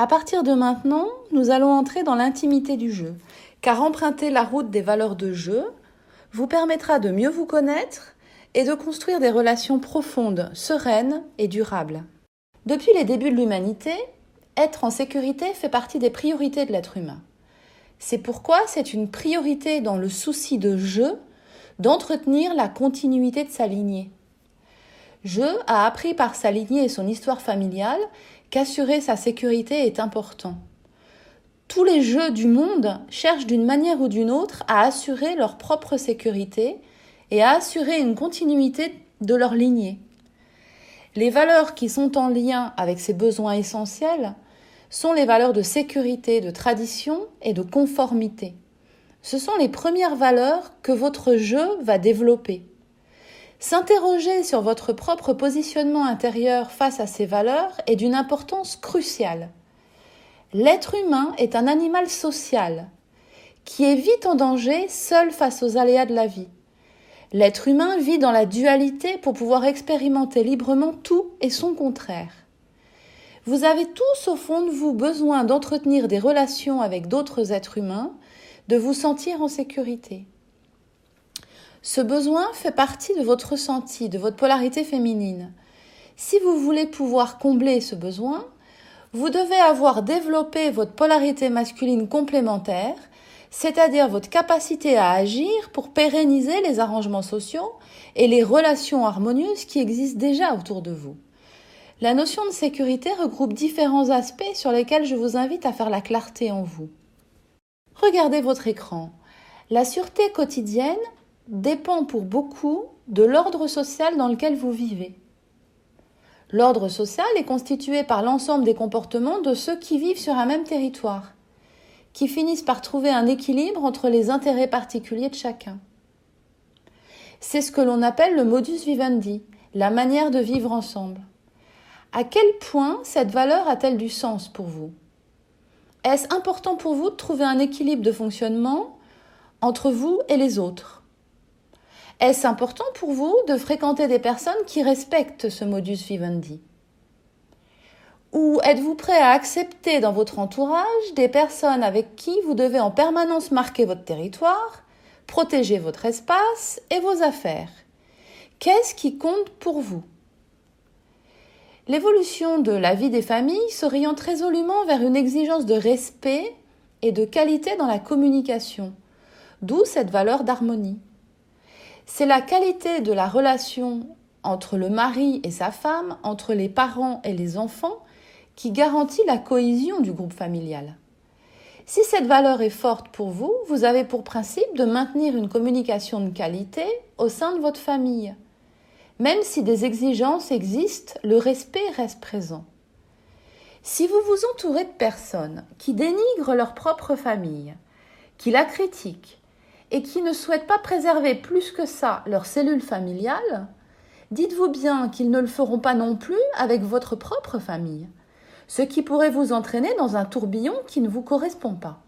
À partir de maintenant, nous allons entrer dans l'intimité du jeu, car emprunter la route des valeurs de jeu vous permettra de mieux vous connaître et de construire des relations profondes, sereines et durables. Depuis les débuts de l'humanité, être en sécurité fait partie des priorités de l'être humain. C'est pourquoi c'est une priorité dans le souci de jeu d'entretenir la continuité de sa lignée. Jeu a appris par sa lignée et son histoire familiale qu'assurer sa sécurité est important. Tous les jeux du monde cherchent d'une manière ou d'une autre à assurer leur propre sécurité et à assurer une continuité de leur lignée. Les valeurs qui sont en lien avec ces besoins essentiels sont les valeurs de sécurité, de tradition et de conformité. Ce sont les premières valeurs que votre jeu va développer. S'interroger sur votre propre positionnement intérieur face à ces valeurs est d'une importance cruciale. L'être humain est un animal social qui est vite en danger seul face aux aléas de la vie. L'être humain vit dans la dualité pour pouvoir expérimenter librement tout et son contraire. Vous avez tous au fond de vous besoin d'entretenir des relations avec d'autres êtres humains, de vous sentir en sécurité. Ce besoin fait partie de votre ressenti, de votre polarité féminine. Si vous voulez pouvoir combler ce besoin, vous devez avoir développé votre polarité masculine complémentaire, c'est-à-dire votre capacité à agir pour pérenniser les arrangements sociaux et les relations harmonieuses qui existent déjà autour de vous. La notion de sécurité regroupe différents aspects sur lesquels je vous invite à faire la clarté en vous. Regardez votre écran. La sûreté quotidienne dépend pour beaucoup de l'ordre social dans lequel vous vivez. L'ordre social est constitué par l'ensemble des comportements de ceux qui vivent sur un même territoire, qui finissent par trouver un équilibre entre les intérêts particuliers de chacun. C'est ce que l'on appelle le modus vivendi, la manière de vivre ensemble. À quel point cette valeur a-t-elle du sens pour vous? Est-ce important pour vous de trouver un équilibre de fonctionnement entre vous et les autres? Est-ce important pour vous de fréquenter des personnes qui respectent ce modus vivendi? Ou êtes-vous prêt à accepter dans votre entourage des personnes avec qui vous devez en permanence marquer votre territoire, protéger votre espace et vos affaires? Qu'est-ce qui compte pour vous? L'évolution de la vie des familles s'oriente résolument vers une exigence de respect et de qualité dans la communication, d'où cette valeur d'harmonie. C'est la qualité de la relation entre le mari et sa femme, entre les parents et les enfants, qui garantit la cohésion du groupe familial. Si cette valeur est forte pour vous, vous avez pour principe de maintenir une communication de qualité au sein de votre famille. Même si des exigences existent, le respect reste présent. Si vous vous entourez de personnes qui dénigrent leur propre famille, qui la critiquent et qui ne souhaitent pas préserver plus que ça leur cellule familiale, dites-vous bien qu'ils ne le feront pas non plus avec votre propre famille, ce qui pourrait vous entraîner dans un tourbillon qui ne vous correspond pas.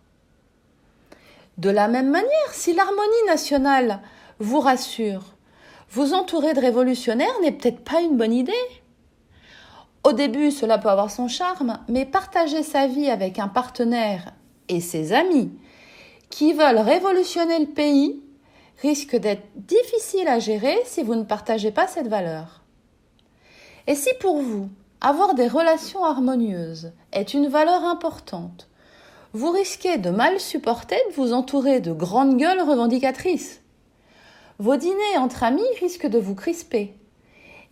De la même manière, si l'harmonie nationale vous rassure, vous entourer de révolutionnaires n'est peut-être pas une bonne idée. Au début, cela peut avoir son charme, mais partager sa vie avec un partenaire et ses amis qui veulent révolutionner le pays risque d'être difficile à gérer si vous ne partagez pas cette valeur. Et si pour vous, avoir des relations harmonieuses est une valeur importante, vous risquez de mal supporter de vous entourer de grandes gueules revendicatrices. Vos dîners entre amis risquent de vous crisper.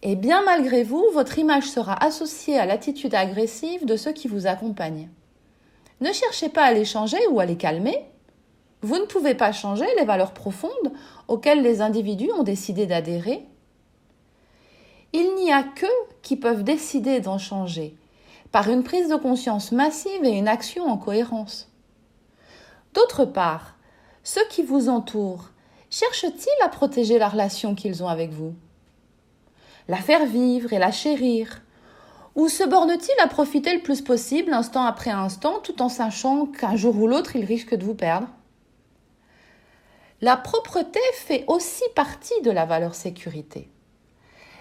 Et bien malgré vous, votre image sera associée à l'attitude agressive de ceux qui vous accompagnent. Ne cherchez pas à les changer ou à les calmer. Vous ne pouvez pas changer les valeurs profondes auxquelles les individus ont décidé d'adhérer. Il n'y a qu'eux qui peuvent décider d'en changer, par une prise de conscience massive et une action en cohérence. D'autre part, ceux qui vous entourent cherchent-ils à protéger la relation qu'ils ont avec vous? La faire vivre et la chérir? Ou se bornent-ils à profiter le plus possible instant après instant tout en sachant qu'un jour ou l'autre ils risquent de vous perdre? La propreté fait aussi partie de la valeur sécurité.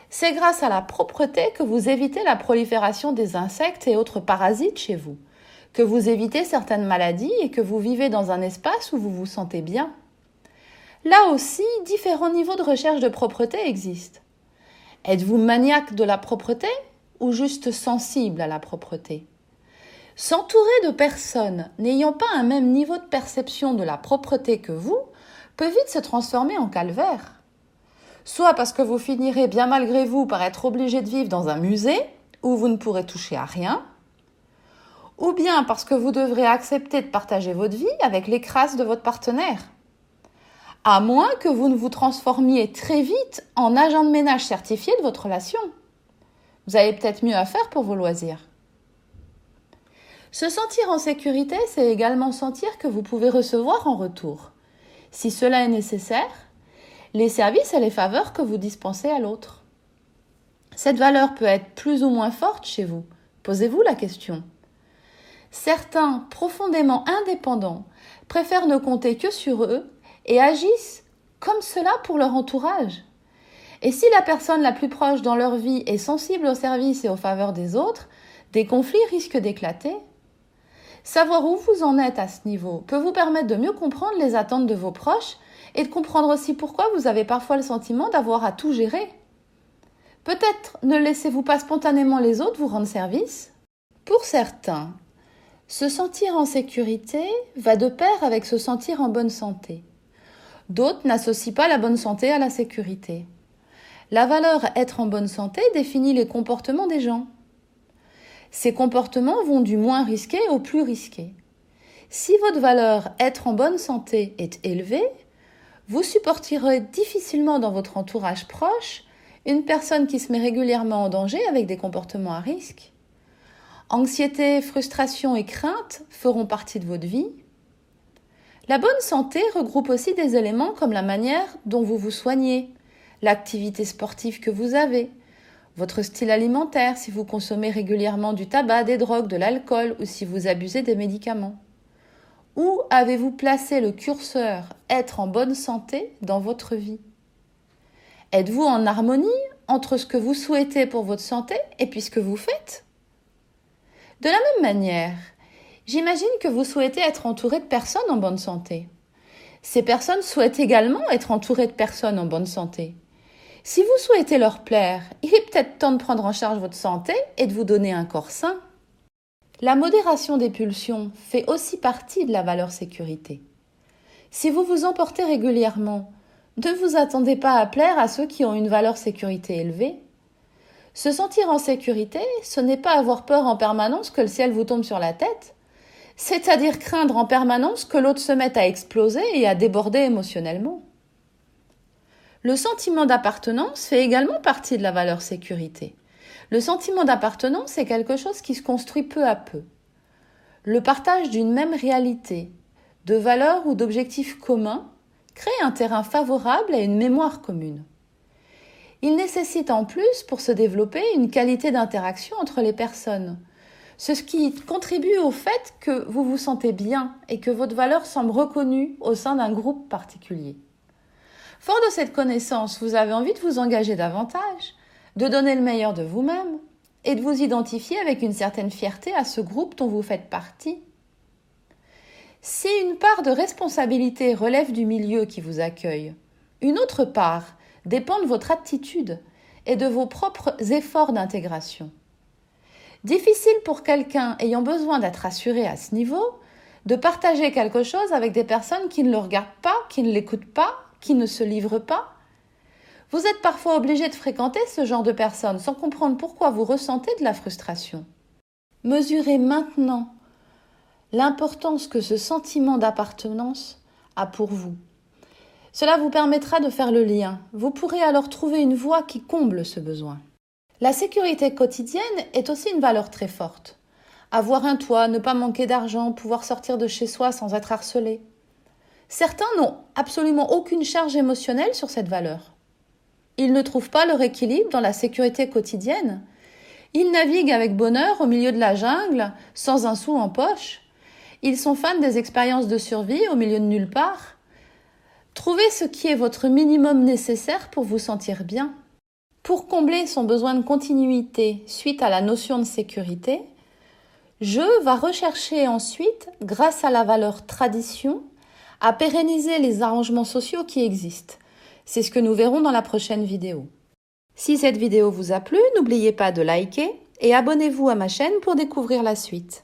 C'est grâce à la propreté que vous évitez la prolifération des insectes et autres parasites chez vous. que vous évitez certaines maladies et que vous vivez dans un espace où vous vous sentez bien. Là aussi, différents niveaux de recherche de propreté existent. Êtes-vous maniaque de la propreté ou juste sensible à la propreté? S'entourer de personnes n'ayant pas un même niveau de perception de la propreté que vous peut vite se transformer en calvaire. Soit parce que vous finirez bien malgré vous par être obligé de vivre dans un musée où vous ne pourrez toucher à rien, ou bien parce que vous devrez accepter de partager votre vie avec les crasses de votre partenaire. À moins que vous ne vous transformiez très vite en agent de ménage certifié de votre relation. Vous avez peut-être mieux à faire pour vos loisirs. Se sentir en sécurité, c'est également sentir que vous pouvez recevoir en retour, si cela est nécessaire, les services et les faveurs que vous dispensez à l'autre. Cette valeur peut être plus ou moins forte chez vous. Posez-vous la question. Certains, profondément indépendants, préfèrent ne compter que sur eux et agissent comme cela pour leur entourage. Et si la personne la plus proche dans leur vie est sensible aux services et aux faveurs des autres, des conflits risquent d'éclater. Savoir où vous en êtes à ce niveau peut vous permettre de mieux comprendre les attentes de vos proches et de comprendre aussi pourquoi vous avez parfois le sentiment d'avoir à tout gérer. Peut-être ne laissez-vous pas spontanément les autres vous rendre service Pour certains, se sentir en sécurité va de pair avec se sentir en bonne santé. D'autres n'associent pas la bonne santé à la sécurité. La valeur être en bonne santé définit les comportements des gens. Ces comportements vont du moins risqué au plus risqué. Si votre valeur être en bonne santé est élevée, vous supporterez difficilement dans votre entourage proche une personne qui se met régulièrement en danger avec des comportements à risque. Anxiété, frustration et crainte feront partie de votre vie. La bonne santé regroupe aussi des éléments comme la manière dont vous vous soignez, l'activité sportive que vous avez, votre style alimentaire si vous consommez régulièrement du tabac, des drogues, de l'alcool ou si vous abusez des médicaments. Où avez-vous placé le curseur être en bonne santé dans votre vie? Êtes-vous en harmonie entre ce que vous souhaitez pour votre santé et puis ce que vous faites? De la même manière, j'imagine que vous souhaitez être entouré de personnes en bonne santé. Ces personnes souhaitent également être entourées de personnes en bonne santé. Si vous souhaitez leur plaire, il est peut-être temps de prendre en charge votre santé et de vous donner un corps sain. La modération des pulsions fait aussi partie de la valeur sécurité. Si vous vous emportez régulièrement, ne vous attendez pas à plaire à ceux qui ont une valeur sécurité élevée. Se sentir en sécurité, ce n'est pas avoir peur en permanence que le ciel vous tombe sur la tête, c'est-à-dire craindre en permanence que l'autre se mette à exploser et à déborder émotionnellement. Le sentiment d'appartenance fait également partie de la valeur sécurité. Le sentiment d'appartenance est quelque chose qui se construit peu à peu. Le partage d'une même réalité, de valeurs ou d'objectifs communs, crée un terrain favorable à une mémoire commune. Il nécessite en plus, pour se développer, une qualité d'interaction entre les personnes. Ce qui contribue au fait que vous vous sentez bien et que votre valeur semble reconnue au sein d'un groupe particulier. Fort de cette connaissance, vous avez envie de vous engager davantage, de donner le meilleur de vous-même et de vous identifier avec une certaine fierté à ce groupe dont vous faites partie. Si une part de responsabilité relève du milieu qui vous accueille, une autre part dépend de votre attitude et de vos propres efforts d'intégration. Difficile pour quelqu'un ayant besoin d'être assuré à ce niveau de partager quelque chose avec des personnes qui ne le regardent pas, qui ne l'écoutent pas, qui ne se livrent pas. Vous êtes parfois obligé de fréquenter ce genre de personnes sans comprendre pourquoi vous ressentez de la frustration. Mesurez maintenant l'importance que ce sentiment d'appartenance a pour vous. Cela vous permettra de faire le lien. Vous pourrez alors trouver une voie qui comble ce besoin. La sécurité quotidienne est aussi une valeur très forte. Avoir un toit, ne pas manquer d'argent, pouvoir sortir de chez soi sans être harcelé. Certains n'ont absolument aucune charge émotionnelle sur cette valeur. Ils ne trouvent pas leur équilibre dans la sécurité quotidienne. Ils naviguent avec bonheur au milieu de la jungle, sans un sou en poche. Ils sont fans des expériences de survie au milieu de nulle part. Trouvez ce qui est votre minimum nécessaire pour vous sentir bien. Pour combler son besoin de continuité suite à la notion de sécurité, Je va rechercher ensuite, grâce à la valeur tradition, à pérenniser les arrangements sociaux qui existent. C'est ce que nous verrons dans la prochaine vidéo. Si cette vidéo vous a plu, n'oubliez pas de liker et abonnez-vous à ma chaîne pour découvrir la suite.